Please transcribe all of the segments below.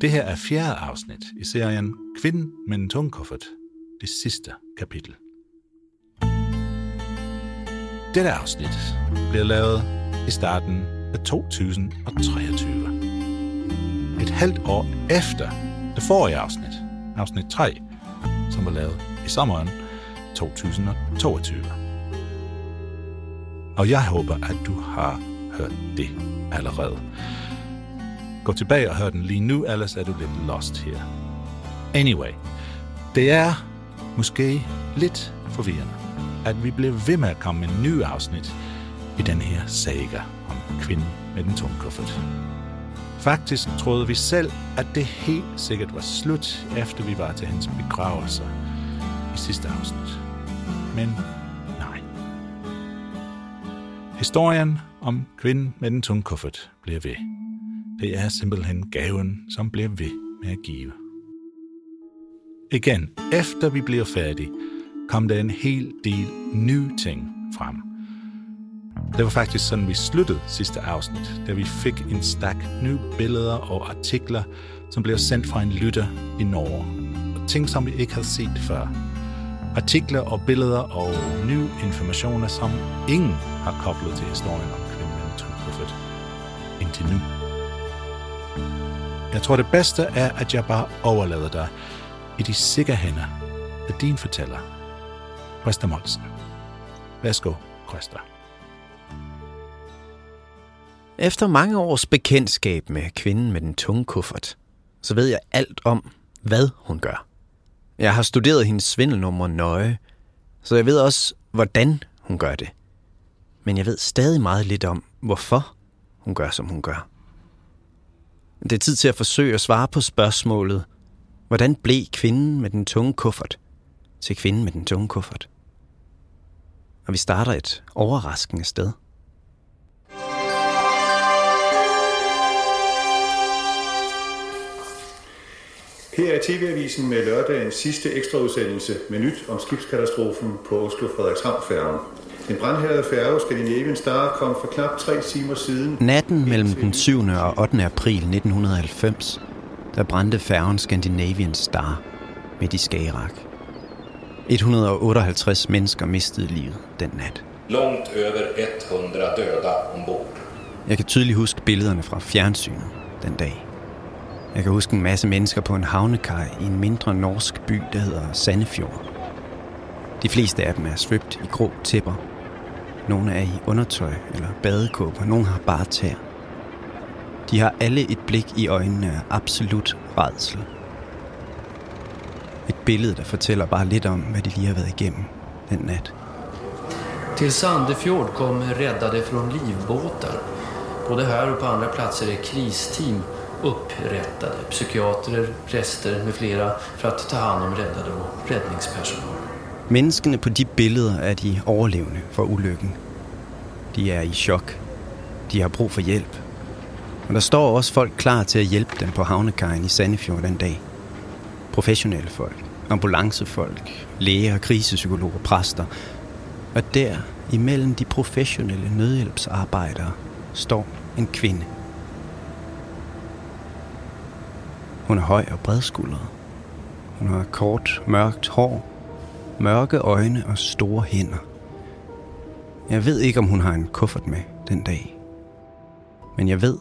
Det her er fjerde afsnit i serien Kvinden med en tungkuffert, det sidste kapitel. Dette afsnit bliver lavet i starten af 2023. Et halvt år efter det forrige afsnit, afsnit 3, som var lavet i sommeren 2022. Og jeg håber, at du har hørt det allerede. Gå tilbage og hør den lige nu, ellers er du lidt lost her. Anyway, det er måske lidt forvirrende, at vi bliver ved med at komme med nye afsnit i den her saga om kvinden med den tunge kuffert. Faktisk troede vi selv, at det helt sikkert var slut, efter vi var til hans begravelse i sidste afsnit. Men nej. Historien om kvinden med den tunge kuffert bliver ved. Det er simpelthen gaven, som bliver ved med at give. Igen, efter vi bliver færdige, kom der en hel del nye ting frem. Det var faktisk sådan, vi sluttede sidste afsnit, da vi fik en stak nye billeder og artikler, som blev sendt fra en lytter i Norge. Og ting, som vi ikke havde set før. Artikler og billeder og nye informationer, som ingen har koblet til historien om kvinden med en indtil nu. Jeg tror, det bedste er, at jeg bare overlader dig i de sikre hænder af din fortæller, Christa Molsen. Værsgo, Christa. Efter mange års bekendtskab med kvinden med den tunge kuffert, så ved jeg alt om, hvad hun gør. Jeg har studeret hendes svindelnummer nøje, så jeg ved også, hvordan hun gør det. Men jeg ved stadig meget lidt om, hvorfor hun gør, som hun gør. Det er tid til at forsøge at svare på spørgsmålet, hvordan blev kvinden med den tunge kuffert til kvinden med den tunge kuffert? Og vi starter et overraskende sted. Her er TV-avisen med lørdagens sidste ekstraudsendelse med nyt om skibskatastrofen på Oslo Frederikshavn-færgen. En brandhærdet færge Scandinavian Star kom for knap tre timer siden. Natten mellem den 7. og 8. april 1990, der brændte færgen Scandinavian Star midt i Skagerrak. 158 mennesker mistede livet den nat. Långt över 100 döda ombord. Jeg kan tydeligt huske billederne fra fjernsynet den dag. Jeg kan huske en masse mennesker på en havnekaj i en mindre norsk by, der hedder Sandefjord. De fleste af dem er svøbt i grå tæpper. Nogle er i undertøj eller badekåber. Nogle har bare tær. De har alle et blik i øjnene af absolut redsel. Et billede, der fortæller bare lidt om, hvad de lige har været igennem den nat. Till Sandefjord kom räddade från livbåtar. Både här och på andra platser är kristeam upprättade. Psykiatrer, präster med flera för att ta hand om räddade och räddningspersonal. Menneskene på de billeder er de overlevende for ulykken. De er i chok. De har brug for hjælp. Og der står også folk klar til at hjælpe dem på havnekajen i Sandefjord den dag. Professionelle folk, ambulancefolk, læger, krisepsykologer, præster. Og der, imellem de professionelle nødhjælpsarbejdere, står en kvinde. Hun er høj og bredskuldret. Hun har kort, mørkt hår mørke øjne og store hænder. Jeg ved ikke, om hun har en kuffert med den dag. Men jeg ved,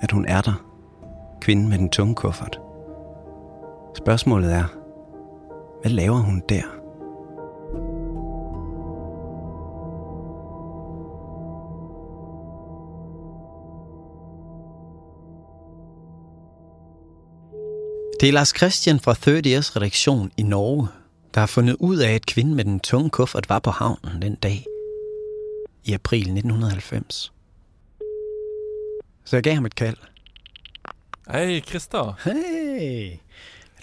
at hun er der. Kvinden med den tunge kuffert. Spørgsmålet er, hvad laver hun der? Det er Lars Christian fra 30 Years redaktion i Norge, der har fundet ud af, at kvinden med den tunge kuffert var på havnen den dag i april 1990. Så jeg gav ham et kald. Hej, Christer. Hey,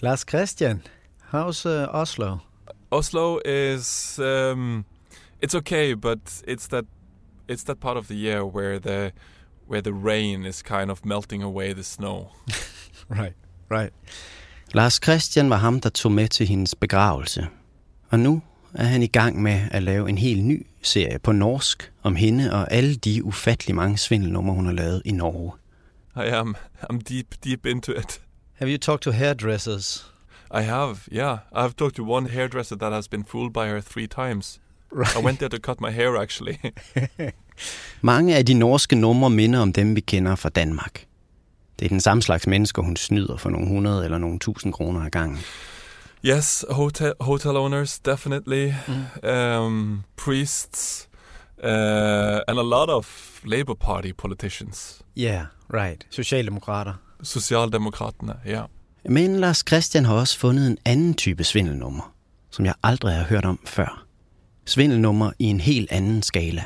Lars Christian. How's uh, Oslo? Oslo is um, it's okay, but it's that it's that part of the year where the where the rain is kind of melting away the snow. right, right. Lars Christian var ham, der tog med til hendes begravelse. Og nu er han i gang med at lave en helt ny serie på norsk om hende og alle de ufattelig mange svindelnumre, hun har lavet i Norge. I am I'm deep deep into it. Have you talked to hairdressers? I have, yeah. I've talked to one hairdresser that has been fooled by her three times. Right. I went there to cut my hair actually. Mange af de norske numre minder om dem, vi kender fra Danmark. Det er den samme slags mennesker, hun snyder for nogle hundrede eller nogle tusind kroner ad gangen. yes, hotel hotel owners definitely, um, priests, uh, and a lot of Labour Party politicians. Yeah, right. Socialdemokrater. Socialdemokraterne, ja. Men Lars Christian har også fundet en anden type svindelnummer, som jeg aldrig har hørt om før. Svindelnummer i en helt anden skala.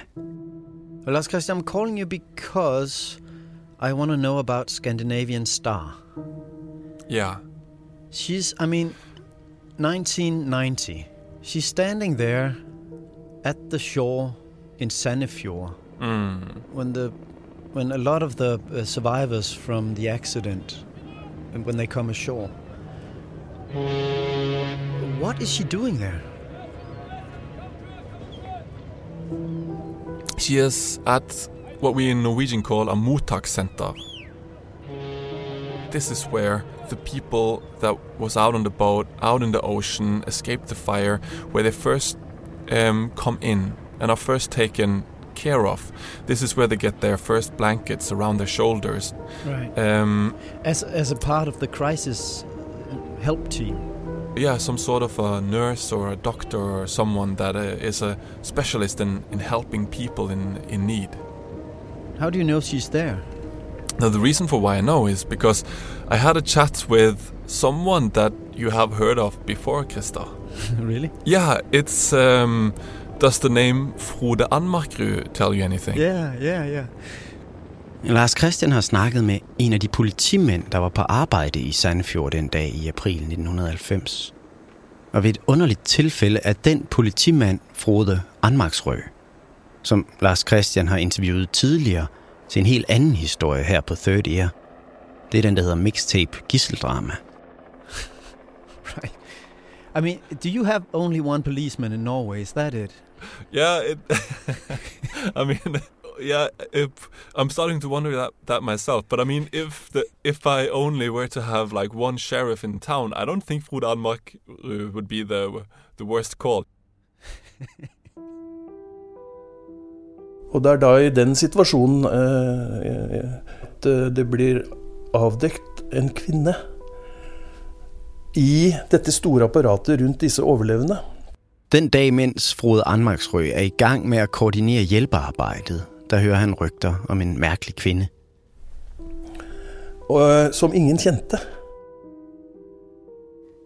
Well, Lars Christian, I'm calling you because I want to know about Scandinavian Star. Yeah. She's, I mean, 1990. She's standing there at the shore in Sandefjord when the when a lot of the uh, survivors from the accident and when they come ashore. What is she doing there? she is at what we in Norwegian call a motak center. This is where the people that was out on the boat, out in the ocean, escaped the fire, where they first um, come in and are first taken care of. This is where they get their first blankets around their shoulders. Right. Um, As as a part of the crisis help team. yeah, some sort of a nurse or a doctor or someone that uh, is a specialist in, in helping people in, in need. How do you know she's there? Now, the reason for why I know is because I had a chat with someone that you have heard of before, Krista. really? Yeah, it's. Um, does the name Frode Anmarkrud tell you anything? Yeah, yeah, yeah. Lars Christian har snakket med en af de politimænd, der var på arbejde i Sandfjord den dag i april 1990. Og ved et underligt tilfælde er den politimand Frode Anmarksrø, som Lars Christian har interviewet tidligere til en helt anden historie her på Third Year. Det er den, der hedder Mixtape Gisseldrama. right. I mean, do you have only one policeman in Norway? Is that it? Yeah, it, I mean, yeah. If, I'm starting to wonder that, that myself. But I mean, if the if I only were to have like one sheriff in town, I don't think Frode Anmarkrud would be the the worst call. Og det er da i den situasjonen eh, det, det blir avdekt en kvinne i dette store apparatet rundt disse overlevende. Den dag, mens Frode Anmarksrø er i gang med at koordinere hjælpearbejdet, der hører han rygter om en mærkelig kvinde. Og, eh, som ingen kjente.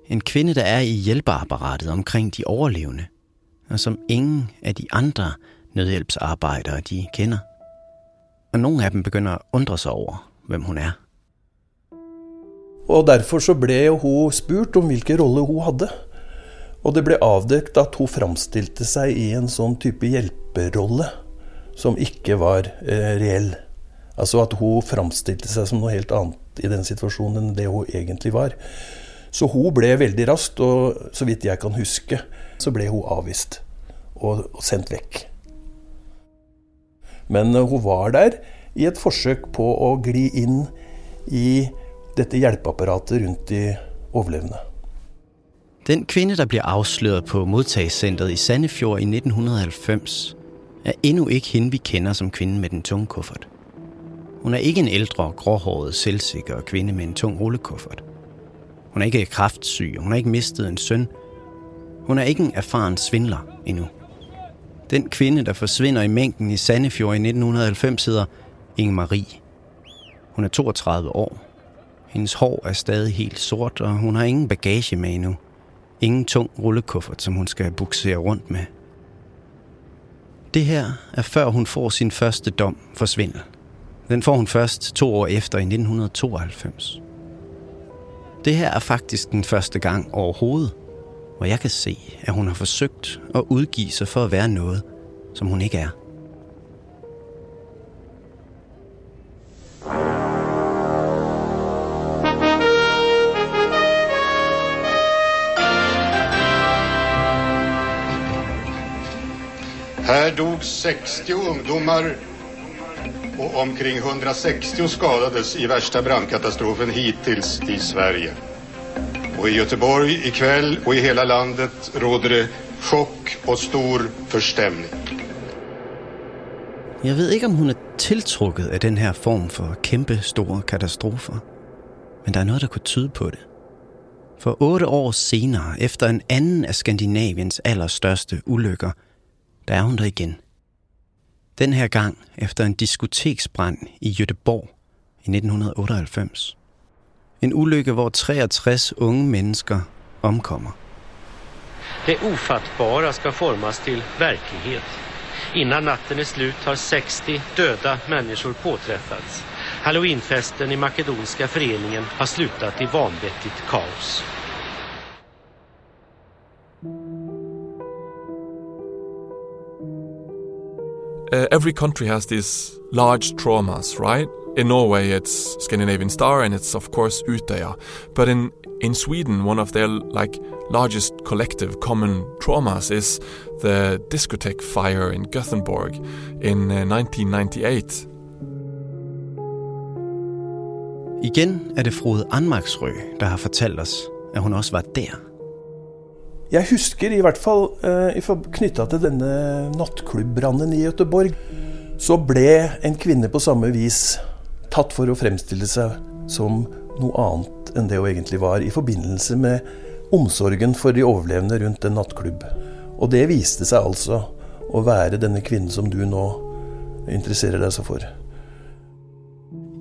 En kvinde, der er i hjælpeapparatet omkring de overlevende, og som ingen af de andre nødhjælpsarbejdere, de kender. Og nogle af dem begynder at undre sig over, hvem hun er. Og derfor så blev hun spurt om hvilken rolle hun havde. Og det ble avdekt at hun framstilte seg i en sånn type hjelperolle som ikke var eh, reell. Altså at hun framstilte seg som noe helt annet i den situasjonen enn det hun egentlig var. Så hun ble veldig raskt, og så vidt jeg kan huske, så ble hun avvist og, og sendt vekk. Men hun var der i et forsøk på å gli inn i dette hjelpeapparatet rundt de overlevende. Den kvinde, der bliver afsløret på modtagscentret i Sandefjord i 1990, er endnu ikke hende, vi kender som kvinden med den tunge kuffert. Hun er ikke en ældre, gråhåret, selvsikker kvinde med en tung rullekuffert. Hun er ikke kraftsyg, hun har ikke mistet en søn. Hun er ikke en erfaren svindler endnu. Den kvinde, der forsvinder i mængden i Sandefjord i 1990, hedder Inge Marie. Hun er 32 år. Hendes hår er stadig helt sort, og hun har ingen bagage med endnu. Ingen tung rullekuffert, som hun skal buksere rundt med. Det her er før hun får sin første dom for svindel. Den får hun først to år efter i 1992. Det her er faktisk den første gang overhovedet, hvor jeg kan se, at hun har forsøgt at udgive sig for at være noget, som hun ikke er. Här dog 60 ungdomar och omkring 160 skadades i värsta brandkatastrofen hittills i Sverige. Och i Göteborg ikväll och i hela landet råder det chock och stor förstämning. Jeg ved ikke, om hun er tiltrukket af den her form for kæmpe store katastrofer. Men der er noget, der kunne tyde på det. For otte år senere, efter en anden af Skandinaviens allerstørste ulykker, der er hun der igen. Den her gang efter en diskoteksbrand i Göteborg i 1998. En ulykke, hvor 63 unge mennesker omkommer. Det ofattbara ska formas till verklighet. Innan natten är slut har 60 döda människor påträffats. Halloweenfesten i makedonska föreningen har slutat i vanvettigt kaos. Uh, every country has these large traumas, right? In Norway, it's Scandinavian Star, and it's of course Utøya. But in in Sweden, one of their like largest collective common traumas is the discotheque fire in Gothenburg in uh, 1998. Igen er det Frode Anmarksrø, der har fortalt os, at hun også var der. Jeg husker i hvert fall eh, knytta til denne nattklubbbrannen i Göteborg, så ble en kvinne på samme vis tatt for å fremstille seg som noe annet enn det hun egentlig var, i forbindelse med omsorgen for de overlevende rundt en nattklubb. Og det viste seg altså å være denne kvinnen som du nå interesserer deg så for.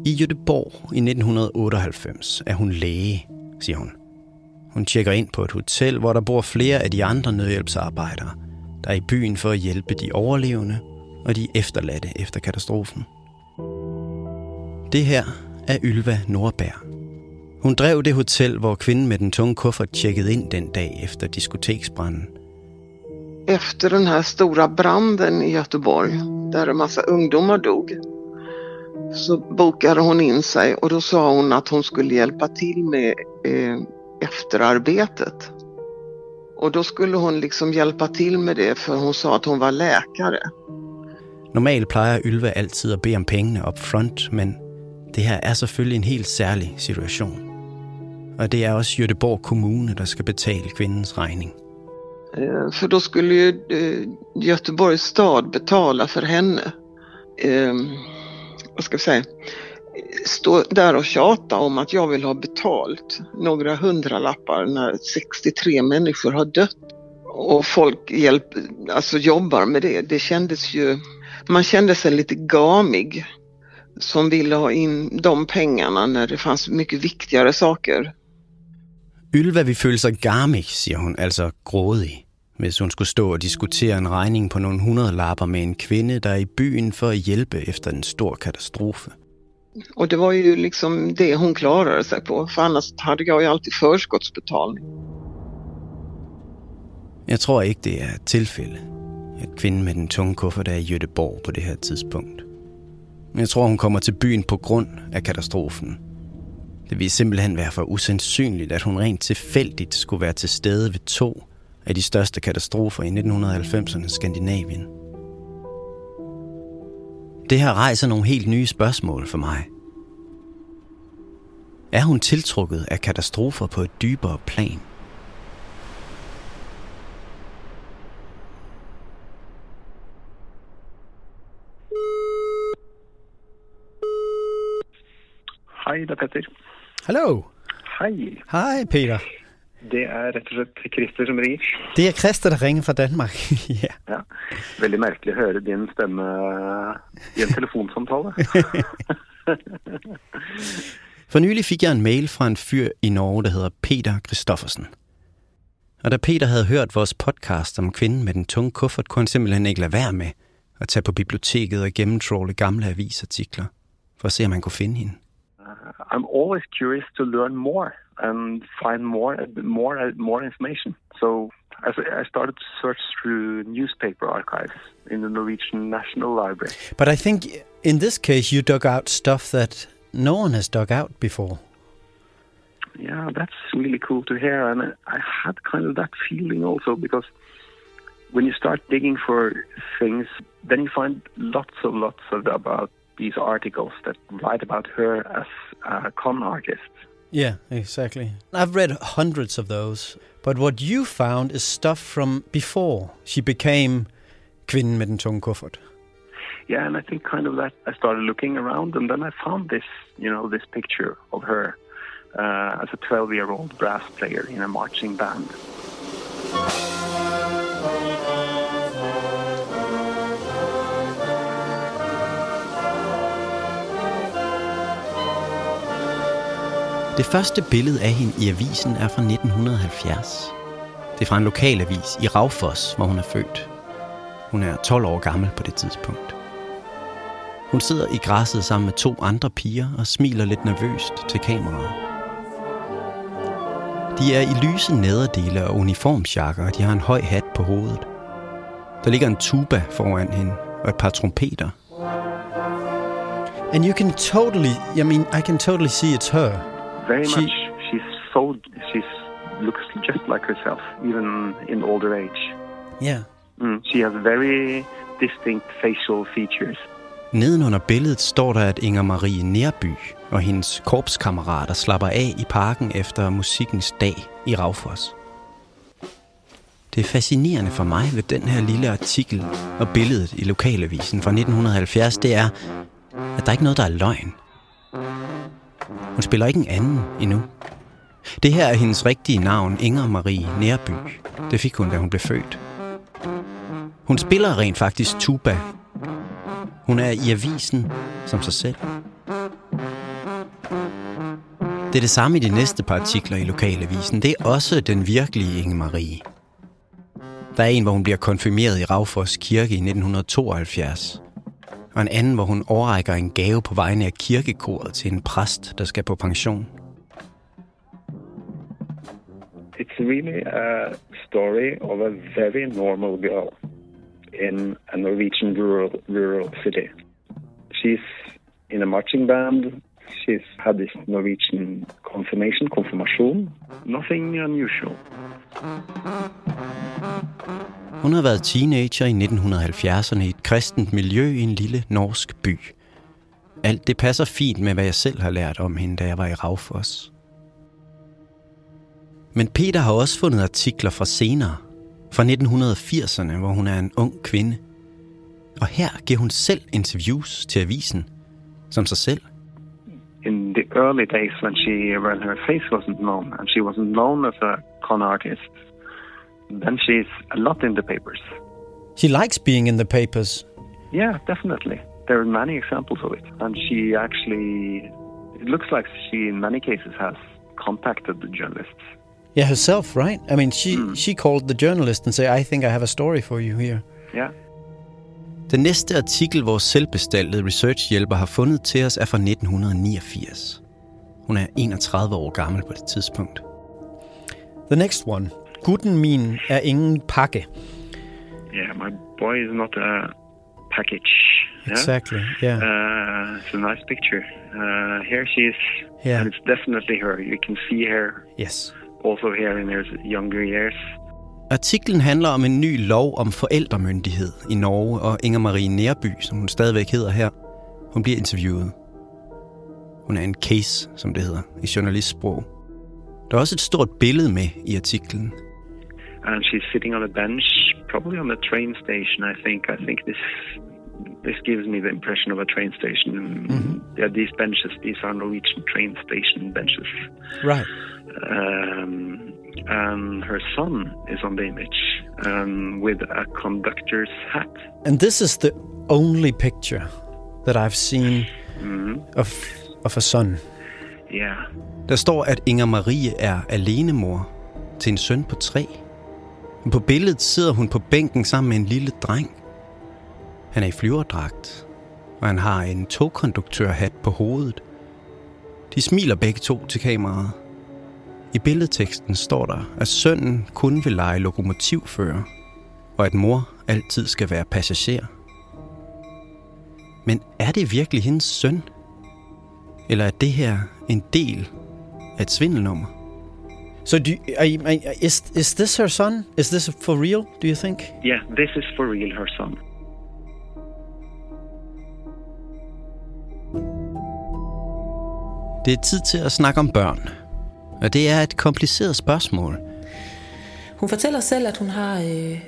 I Göteborg i 1998 er hun læge, siger hun. Hun tjekker ind på et hotel, hvor der bor flere af de andre nødhjælpsarbejdere, der er i byen for at hjælpe de overlevende og de efterladte efter katastrofen. Det her er Ylva Nordberg. Hun drev det hotel, hvor kvinden med den tunge kuffert tjekkede ind den dag efter diskoteksbranden. Efter den här stora branden i Göteborg, där en massa ungdomar dog, så bokade hon in sig och då sa hon att hon skulle hjälpa till med eh, efterarbetet. Och då skulle hon liksom hjälpa till med det för hon sa att hon var läkare. Normalt plejer Ylva altid at bede om pengene op front, men det her er selvfølgelig en helt særlig situation. Og det er også Göteborg Kommune, der skal betale kvindens regning. Eh, För då skulle ju eh, Göteborgs stad betala för henne. Eh, vad ska vi säga? Stå där och tjata om att jag vill ha betalt några hundralappar när 63 människor har dött. Och folk hjälp, alltså jobbar med det. Det kändes ju, man kände sig lite gamig som ville ha in de pengarna när det fanns mycket viktigere saker. Ylva vil føle sig garmig, siger hun, altså grådig, hvis hun skulle stå og diskutere en regning på nogle hundrede lapper med en kvinde, der er i byen for at hjælpe efter en stor katastrofe. Och det var ju liksom det hon klarade sig på, för annars hade jag ju alltid förskottsbetalning. Jeg tror ikke, det er et tilfælde, at kvinden med den tunge kuffert er i Göteborg på det her tidspunkt. Men Jeg tror, hun kommer til byen på grund af katastrofen. Det vil simpelthen være for usandsynligt, at hun rent tilfældigt skulle være til stede ved to af de største katastrofer i 1990'ernes Skandinavien. Det her rejser nogle helt nye spørgsmål for mig. Er hun tiltrukket af katastrofer på et dybere plan? Hei, det er Petter. Hallo. Hei. Hej, Peter. Det er rett og slett Christer som ringer. Det er Christer, der ringer fra Danmark. ja. Ja. Veldig merkelig å høre din stemme i en telefonsamtale. For nylig fik jeg en mail fra en fyr i Norge, der hedder Peter Christoffersen. Og da Peter havde hørt vores podcast om kvinden med den tunge kuffert, kunne han simpelthen ikke lade være med at tage på biblioteket og gennemtråle gamle avisartikler, for at se, om han kunne finde hende. I'm always curious to learn more and find more, more, more information. So as I started to search through newspaper archives in the Norwegian National Library. But I think in this case, you dug out stuff that no one has dug out before. Yeah, that's really cool to hear. And I had kind of that feeling also because when you start digging for things, then you find lots and lots of about these articles that write about her as a con artist. Yeah, exactly. I've read hundreds of those, but what you found is stuff from before she became kvinden med den tunge kuffert. Yeah, and I think kind of that I started looking around, and then I found this, you know, this picture of her uh, as a 12-year-old brass player in a marching band. Det første billede af hende i avisen er fra 1970. Det er fra en lokalavis i Raufoss, hvor hun er født. Hun er 12 år gammel på det tidspunkt. Hun sidder i græsset sammen med to andre piger og smiler lidt nervøst til kameraet. De er i lyse nederdele og uniformsjakker, og de har en høj hat på hovedet. Der ligger en tuba foran hende og et par trompeter. And you can totally, I mean, I can totally see it's her. Very She- much. She's so she's looks just like herself, even in older age. Ja. Mm, she has very distinct facial features. Nedenunder billedet står der, at Inger Marie Nærby og hendes korpskammerater slapper af i parken efter musikkens dag i Raufoss. Det er fascinerende for mig ved den her lille artikel og billedet i lokalavisen fra 1970, det er, at der er ikke noget, der er løgn. Hun spiller ikke en anden endnu. Det her er hendes rigtige navn, Inger Marie Nærby. Det fik hun, da hun blev født. Hun spiller rent faktisk tuba hun er i avisen som sig selv. Det er det samme i de næste par artikler i lokalavisen. Det er også den virkelige Inge Marie. Der er en, hvor hun bliver konfirmeret i Ravfors Kirke i 1972. Og en anden, hvor hun overrækker en gave på vegne af kirkekoret til en præst, der skal på pension. It's really a story of a very normal girl in a Norwegian rural rural city. She's in a marching band. She's had this Norwegian confirmation, confirmation. Nothing unusual. Hun har været teenager i 1970'erne i et kristent miljø i en lille norsk by. Alt det passer fint med, hvad jeg selv har lært om hende, da jeg var i Raufoss. Men Peter har også fundet artikler fra senere, fra 1980'erne, hvor hun er en ung kvinde. Og her giver hun selv interviews til avisen, som sig selv. In the early days when she when her face wasn't known and she wasn't known as a con artist, then she's a lot in the papers. She likes being in the papers. Yeah, definitely. There are many examples of it. And she actually, it looks like she in many cases has contacted the journalists. Yeah, herself, right? I mean, she, hmm. she called the journalist and said, I think I have a story for you here. Yeah. Den næste artikel, vores selvbestaltede researchhjælper har fundet til os, er fra 1989. Hun er 31 år gammel på det tidspunkt. The next one. Gutten min er ingen pakke. Yeah, my boy is not a package. Yeah? Exactly, yeah. Uh, it's a nice picture. Uh, here she is. Yeah. And it's definitely her. You can see her Yes. also here in her younger years. Artiklen handler om en ny lov om forældremyndighed i Norge, og Inger Marie Nærby, som hun stadigvæk hedder her, hun bliver interviewet. Hun er en case, som det hedder i journalistsprog. Der er også et stort billede med i artiklen. And she's sitting on a bench, probably on a train station, I think. I think this this gives me the impression of a train station. Mhm. Yeah, these benches, these are Norwegian train station benches. Right. Um, and her son is on the image um, with a conductor's hat. And this is the only picture that I've seen Mhm. of, of a son. Yeah. Der står, at Inger Marie er alenemor til en søn på tre. På billedet sidder hun på bænken sammen med en lille dreng. Han er i flyverdragt, og han har en togkonduktørhat på hovedet. De smiler begge to til kameraet. I billedteksten står der, at sønnen kun vil lege lokomotivfører, og at mor altid skal være passager. Men er det virkelig hendes søn? Eller er det her en del af et svindelnummer? So do you, are you, is is this her son? Is this for real? Do you think? Yeah, this is for real her son. Det er tid til at snakke om børn. Og det er et kompliceret spørgsmål. Hun fortæller selv, at hun har øh,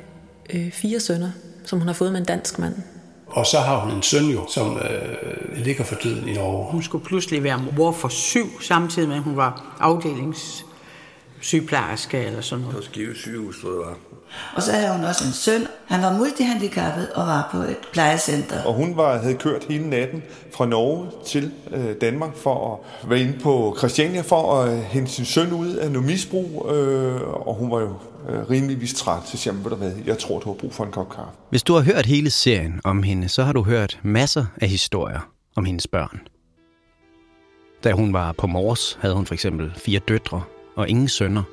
øh, fire sønner, som hun har fået med en dansk mand. Og så har hun en søn jo, som øh, ligger for døden i Norge. Hun skulle pludselig være mor for syv, samtidig med at hun var afdelingssygeplejerske eller sådan noget. På Skive sygehus, tror jeg var. Og så havde hun også en søn. Han var multihandicappet og var på et plejecenter. Og hun var, havde kørt hele natten fra Norge til øh, Danmark for at være inde på Christiania for at øh, hente sin søn ud af noget misbrug. Øh, og hun var jo øh, rimeligvis træt, så siger du hvad, jeg tror, du har brug for en kop kaffe. Hvis du har hørt hele serien om hende, så har du hørt masser af historier om hendes børn. Da hun var på Mors, havde hun for eksempel fire døtre og ingen sønner.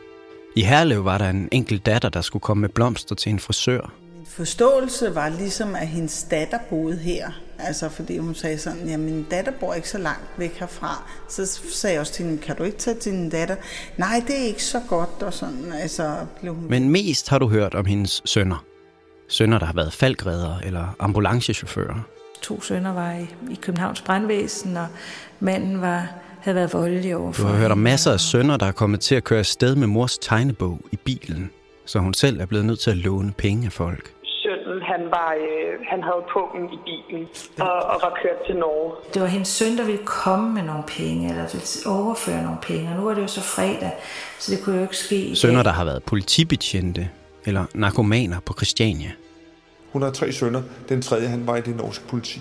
I Herlev var der en enkelt datter, der skulle komme med blomster til en frisør. Forståelse var ligesom, at hendes datter boede her. Altså fordi hun sagde sådan, ja, min datter bor ikke så langt væk herfra. Så sagde jeg også til hende, kan du ikke tage din datter? Nej, det er ikke så godt, og sådan, altså blev hun... Men mest har du hørt om hendes sønner. Sønner, der har været falkredere eller ambulancechauffører. To sønner var i, i Københavns brandvæsen, og manden var, havde været voldelig Du overfor har hørt om masser af sønner, der er kommet til at køre afsted med mors tegnebog i bilen, så hun selv er blevet nødt til at låne penge af folk. Sønnen, han, var, øh, han havde pungen i bilen og, og var kørt til Norge. Det var hendes søn, der ville komme med nogle penge, eller ville overføre nogle penge, og nu var det jo så fredag, så det kunne jo ikke ske. i Sønner, der har været politibetjente eller narkomaner på Christiania. Hun har tre sønner. Den tredje, han var i det norske politi.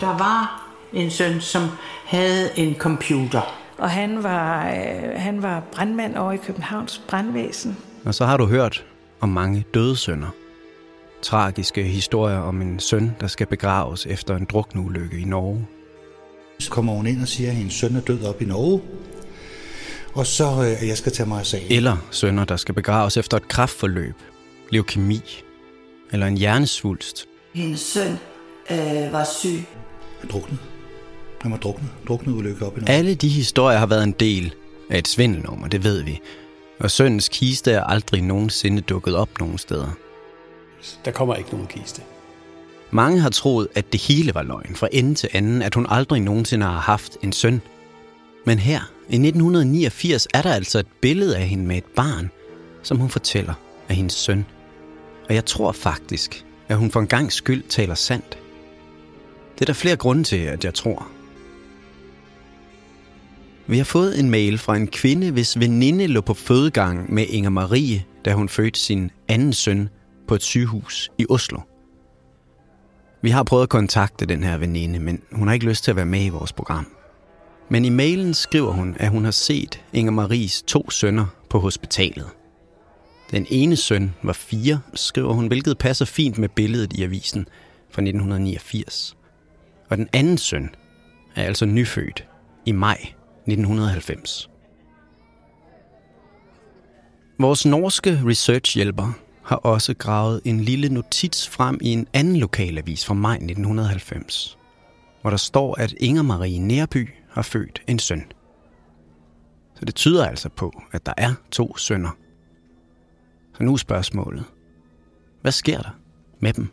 Der var en søn, som havde en computer. Og han var, øh, han var brandmand over i Københavns brandvæsen. Og så har du hørt om mange døde sønner. Tragiske historier om en søn, der skal begraves efter en drukneulykke i Norge. Så kommer hun ind og siger, at hendes søn er død op i Norge. Og så, øh, jeg skal tage mig af sagen. Eller sønner, der skal begraves efter et kraftforløb, leukemi eller en hjernesvulst. Hendes søn øh, var syg. Han druknede. Han var druknet. Druknet ulykke op i Norge. Alle de historier har været en del af et svindelnummer, det ved vi. Og søndens kiste er aldrig nogensinde dukket op nogen steder. Der kommer ikke nogen kiste. Mange har troet, at det hele var løgn fra ende til anden, at hun aldrig nogensinde har haft en søn. Men her, i 1989, er der altså et billede af hende med et barn, som hun fortæller er hendes søn. Og jeg tror faktisk, at hun for en gang skyld taler sandt. Det er der flere grunde til, at jeg tror. Vi har fået en mail fra en kvinde, hvis veninde lå på fødegang med Inger Marie, da hun fødte sin anden søn på et sygehus i Oslo. Vi har prøvet at kontakte den her veninde, men hun har ikke lyst til at være med i vores program. Men i mailen skriver hun, at hun har set Inger Maries to sønner på hospitalet. Den ene søn var fire, skriver hun, hvilket passer fint med billedet i avisen fra 1989. Og den anden søn er altså nyfødt i maj 1990. Vores norske researchhjælper har også gravet en lille notits frem i en anden lokalavis fra maj 1990, hvor der står, at Inger Marie Nærby har født en søn. Så det tyder altså på, at der er to sønner. Så nu er spørgsmålet, hvad sker der med dem?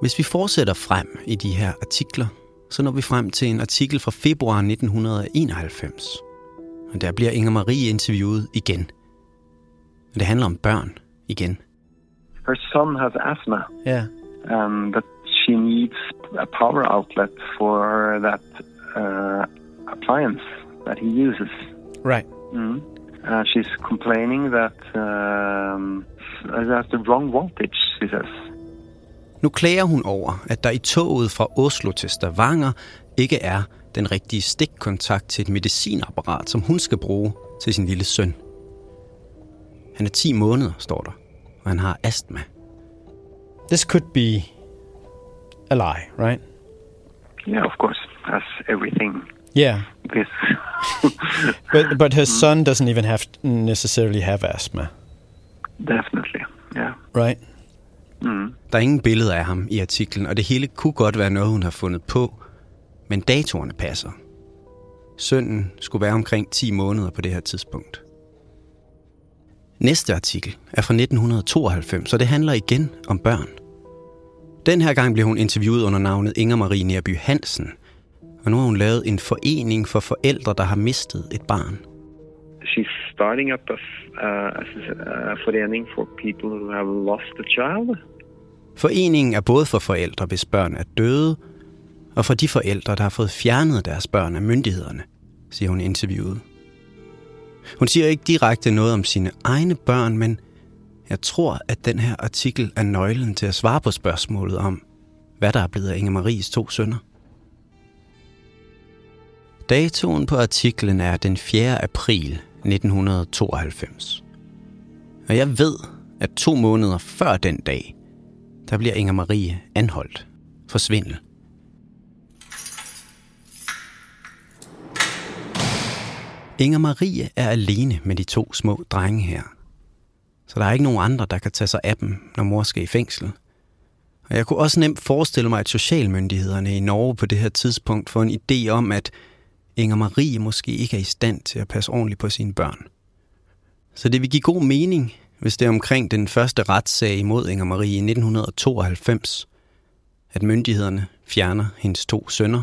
Hvis vi fortsætter frem i de her artikler, så når vi frem til en artikel fra februar 1991. Og der bliver Inger Marie interviewet igen. Og det handler om børn igen. her son has asthma. Yeah. Um, but she needs a power outlet for that uh, appliance that he uses. Right. Mm. Uh, she's complaining that um, that's the wrong voltage, she says. Nu klager hun over, at der i toget fra Oslo til Stavanger ikke er den rigtige stikkontakt til et medicinapparat, som hun skal bruge til sin lille søn. Han er 10 måneder, står der, og han har astma. This could be a lie, right? Yeah, of course, as everything. Yeah. This. But but her son doesn't even have necessarily have asthma, Definitely, yeah. right? Mm. Der er ingen billeder af ham i artiklen, og det hele kunne godt være noget, hun har fundet på, men datorerne passer. Sønnen skulle være omkring 10 måneder på det her tidspunkt. Næste artikel er fra 1992, så det handler igen om børn. Den her gang blev hun interviewet under navnet Inger Marie Nerby Hansen, og nu har hun lavet en forening for forældre, der har mistet et barn. She's starting up a, f- uh, a uh, forening for people who have lost a child. Foreningen er både for forældre, hvis børn er døde, og for de forældre, der har fået fjernet deres børn af myndighederne, siger hun i interviewet. Hun siger ikke direkte noget om sine egne børn, men jeg tror, at den her artikel er nøglen til at svare på spørgsmålet om, hvad der er blevet af Inge Maries to sønner. Datoen på artiklen er den 4. april 1992. Og jeg ved, at to måneder før den dag, der bliver Inger Marie anholdt for svindel. Inger Marie er alene med de to små drenge her. Så der er ikke nogen andre, der kan tage sig af dem, når mor skal i fængsel. Og jeg kunne også nemt forestille mig, at socialmyndighederne i Norge på det her tidspunkt får en idé om, at Inger Marie måske ikke er i stand til at passe ordentligt på sine børn. Så det vil give god mening, hvis det er omkring den første retssag imod Inger Marie i 1992, at myndighederne fjerner hendes to sønner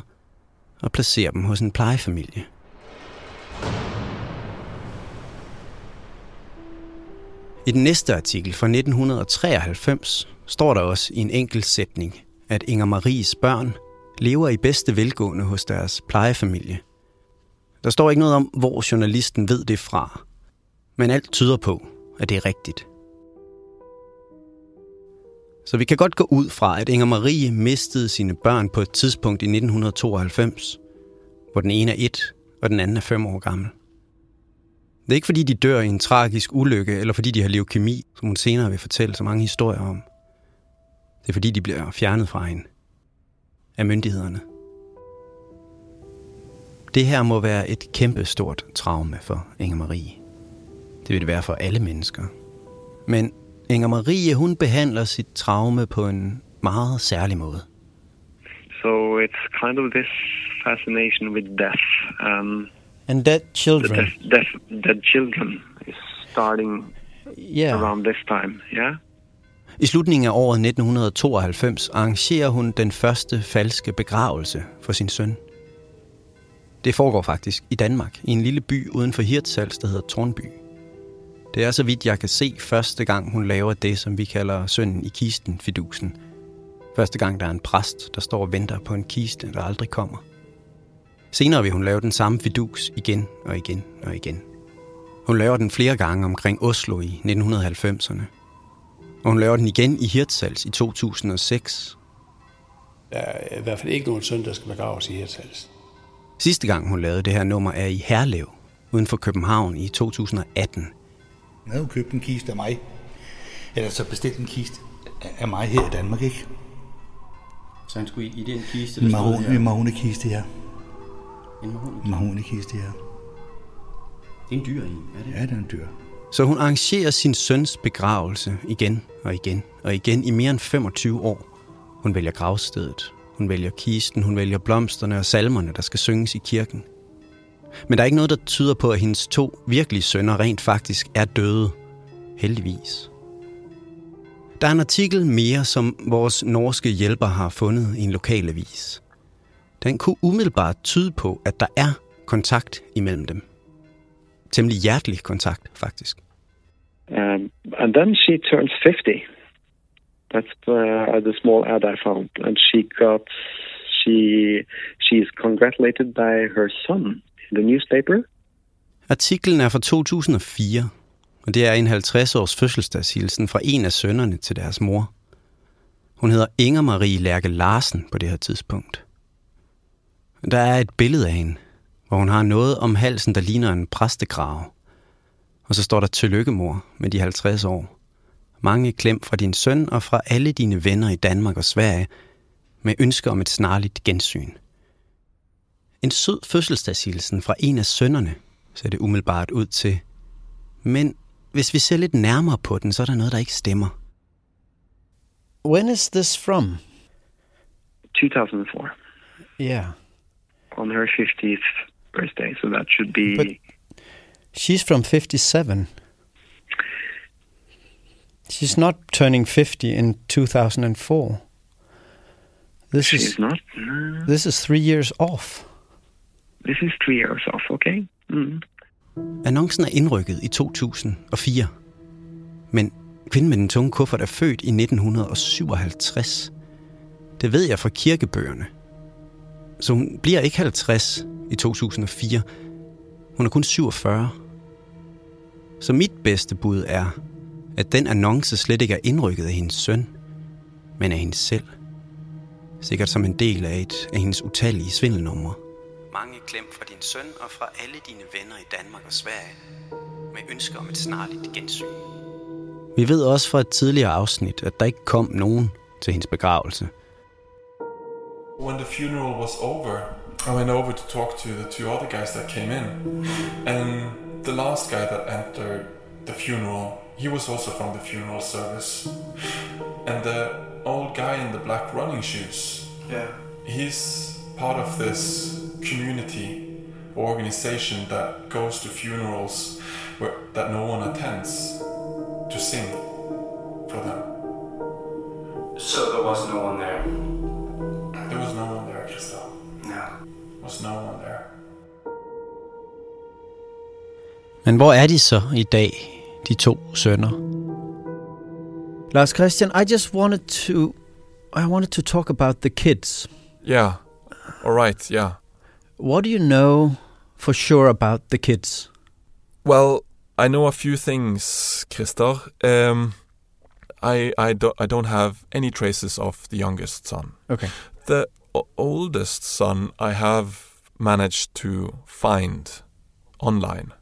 og placerer dem hos en plejefamilie. I den næste artikel fra 1993 står der også i en enkelt sætning, at Inger Maries børn lever i bedste velgående hos deres plejefamilie. Der står ikke noget om, hvor journalisten ved det fra, men alt tyder på, at det er rigtigt. Så vi kan godt gå ud fra, at Inger Marie mistede sine børn på et tidspunkt i 1992, hvor den ene er et, og den anden er fem år gammel. Det er ikke fordi, de dør i en tragisk ulykke, eller fordi de har leukemi, som hun senere vil fortælle så mange historier om. Det er fordi, de bliver fjernet fra hende af myndighederne. Det her må være et kæmpe stort traume for Inger Marie. Det vil det være for alle mennesker. Men Inger Marie, hun behandler sit traume på en meget særlig måde. So it's kind of this fascination with death. Um, And dead children. Death, death, dead children is starting Yeah. around this time. Yeah. I slutningen af året 1992 arrangerer hun den første falske begravelse for sin søn. Det foregår faktisk i Danmark, i en lille by uden for Hirtshals, der hedder Tornby. Det er så vidt jeg kan se første gang, hun laver det, som vi kalder sønnen i kisten, fidusen. Første gang, der er en præst, der står og venter på en kiste, der aldrig kommer. Senere vil hun lave den samme fidus igen og igen og igen. Hun laver den flere gange omkring Oslo i 1990'erne. Og hun laver den igen i Hirtshals i 2006. Der er i hvert fald ikke nogen søn, der skal begraves i Hirtshals. Sidste gang hun lavede det her nummer er i Herlev, uden for København i 2018. Han havde købt en kiste af mig. Eller så bestilt en kiste af mig her i Danmark, ikke? Så han skulle i, i den kiste, En der stod mahon, her? en mahonekiste, ja. En mahon? En mahonekiste, ja. Det er en dyr en, er det? Ja, det er en dyr. Så hun arrangerer sin søns begravelse igen og igen og igen i mere end 25 år. Hun vælger gravstedet, hun vælger kisten, hun vælger blomsterne og salmerne, der skal synges i kirken. Men der er ikke noget, der tyder på, at hendes to virkelige sønner rent faktisk er døde. Heldigvis. Der er en artikel mere, som vores norske hjælper har fundet i en lokalavis. Den kunne umiddelbart tyde på, at der er kontakt imellem dem. Temmelig hjertelig kontakt, faktisk. Um, and then she turns 50. That's uh, eh, the small ad I found, and she got she she's congratulated by her son in the newspaper. Artiklen er fra 2004, og det er en 50-års fødselsdagshilsen fra en af sønnerne til deres mor. Hun hedder Inger Marie Lærke Larsen på det her tidspunkt. Der er et billede af hende, hvor hun har noget om halsen, der ligner en præstegrav. Og så står der tillykke mor med de 50 år. Mange klem fra din søn og fra alle dine venner i Danmark og Sverige med ønsker om et snarligt gensyn. En sød fødselsdagshilsen fra en af sønnerne ser det umiddelbart ud til. Men hvis vi ser lidt nærmere på den, så er der noget, der ikke stemmer. When is this from? 2004, Yeah. on her 50th birthday, so that should be But she's from 57. She's not turning 50 in 2004. This is she's not. No. this is 3 years off. This is three years off. Okay. Mm. Annoncen er indrykket i 2004. Men kvinden med den tunge kuffert er født i 1957. Det ved jeg fra kirkebøgerne. Så hun bliver ikke 50 i 2004. Hun er kun 47. Så mit bedste bud er, at den annonce slet ikke er indrykket af hendes søn, men af hende selv. Sikkert som en del af et af hendes utallige svindelnumre. Mange klem fra din søn og fra alle dine venner i Danmark og Sverige med ønsker om et snarligt gensyn. Vi ved også fra et tidligere afsnit, at der ikke kom nogen til hendes begravelse. When the funeral was over, I went over to talk to the two other guys that came in. And the last guy that entered the funeral, he was also from the funeral service. And the old guy in the black running shoes, Yeah. he's part of this community organization that goes to funerals where that no one attends to sing for them. So there was no one there. There was no one there, Christoph. No. There was no one there. Men hvor er de så i dag, de to sønner? Lars Christian, I just wanted to I wanted to talk about the kids. Yeah. All right. Yeah. What do you know for sure about the kids? Well, I know a few things, Christer. Um, I I don't I don't have any traces of the youngest son. Okay. The o- oldest son I have managed to find online.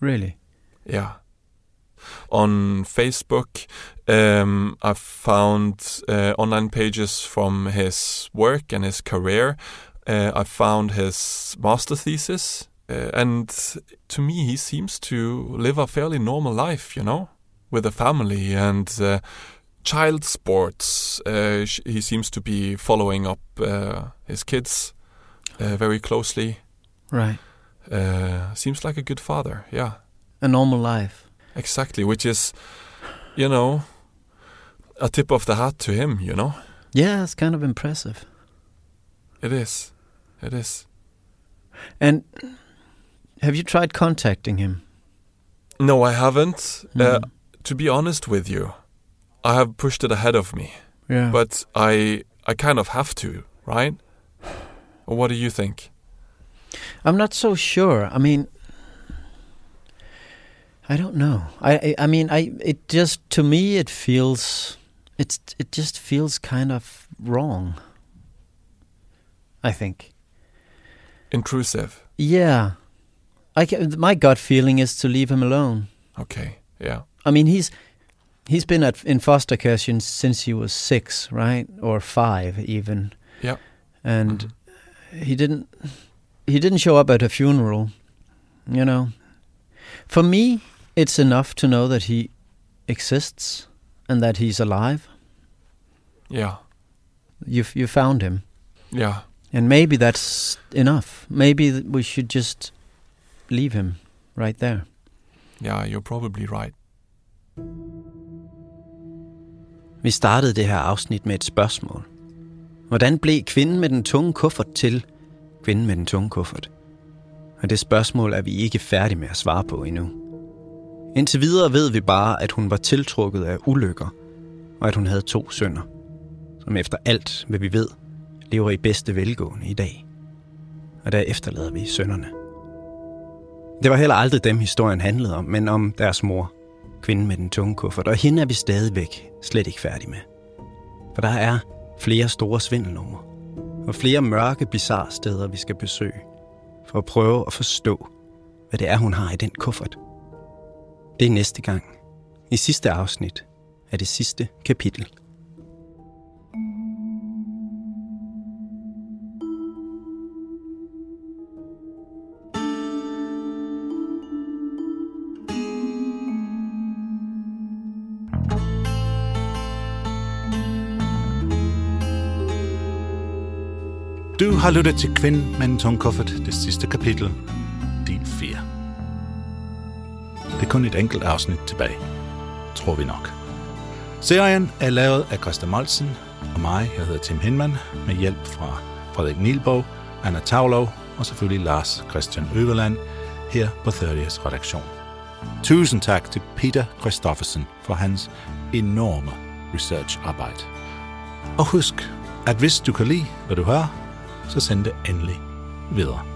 Really? Yeah. On Facebook, um, I've found uh, online pages from his work and his career. Uh, I found his master thesis, uh, and to me, he seems to live a fairly normal life, you know, with a family and uh, child sports. Uh, sh- he seems to be following up uh, his kids uh, very closely. Right. Uh, seems like a good father, yeah. A normal life. Exactly, which is, you know, a tip of the hat to him, you know? Yeah, it's kind of impressive. It is. It is. And have you tried contacting him? No, I haven't. Uh, to be honest with you, I have pushed it ahead of me. Yeah. But I I kind of have to, right? What do you think? I'm not so sure. I mean, I don't know. I, I mean I it just to me it feels it's it just feels kind of wrong. I think. Intrusive. Yeah. I ca my gut feeling is to leave him alone. Okay. Yeah. I mean he's he's been at in foster care since since he was 6, right? Or 5 even. Yeah. And mm-hmm. he didn't he didn't show up at a funeral. You know. For me, it's enough to know that he exists and that he's alive. Yeah. You you found him. Yeah. And maybe that's enough. Maybe we should just leave him right there. Yeah, you're probably right. Vi startede det her afsnit med et spørgsmål. Hvordan blev kvinden med den tunge kuffert til kvinden med den tunge kuffert? Og det spørgsmål er vi ikke færdige med at svare på endnu. Indtil videre ved vi bare, at hun var tiltrukket af ulykker, og at hun havde to sønner, som efter alt, hvad vi ved, lever i bedste velgående i dag. Og der efterlader vi sønnerne. Det var heller aldrig dem, historien handlede om, men om deres mor, kvinden med den tunge kuffert, og hende er vi stadigvæk slet ikke færdige med. For der er flere store svindelnumre, og flere mørke, bizarre steder, vi skal besøge, for at prøve at forstå, hvad det er, hun har i den kuffert. Det er næste gang, i sidste afsnit af det sidste kapitel. Du har lyttet til Kvinden med en tung kuffert, det sidste kapitel, del 4. Det er kun et enkelt afsnit tilbage, tror vi nok. Serien er lavet af Christa Molsen og mig, jeg hedder Tim Hinman, med hjælp fra Frederik Nielbog, Anna Tavlov og selvfølgelig Lars Christian Øverland her på 30's redaktion. Tusind tak til Peter Christoffersen for hans enorme researcharbejde. Og husk, at hvis du kan lide, hvad du hører, så send det endelig videre.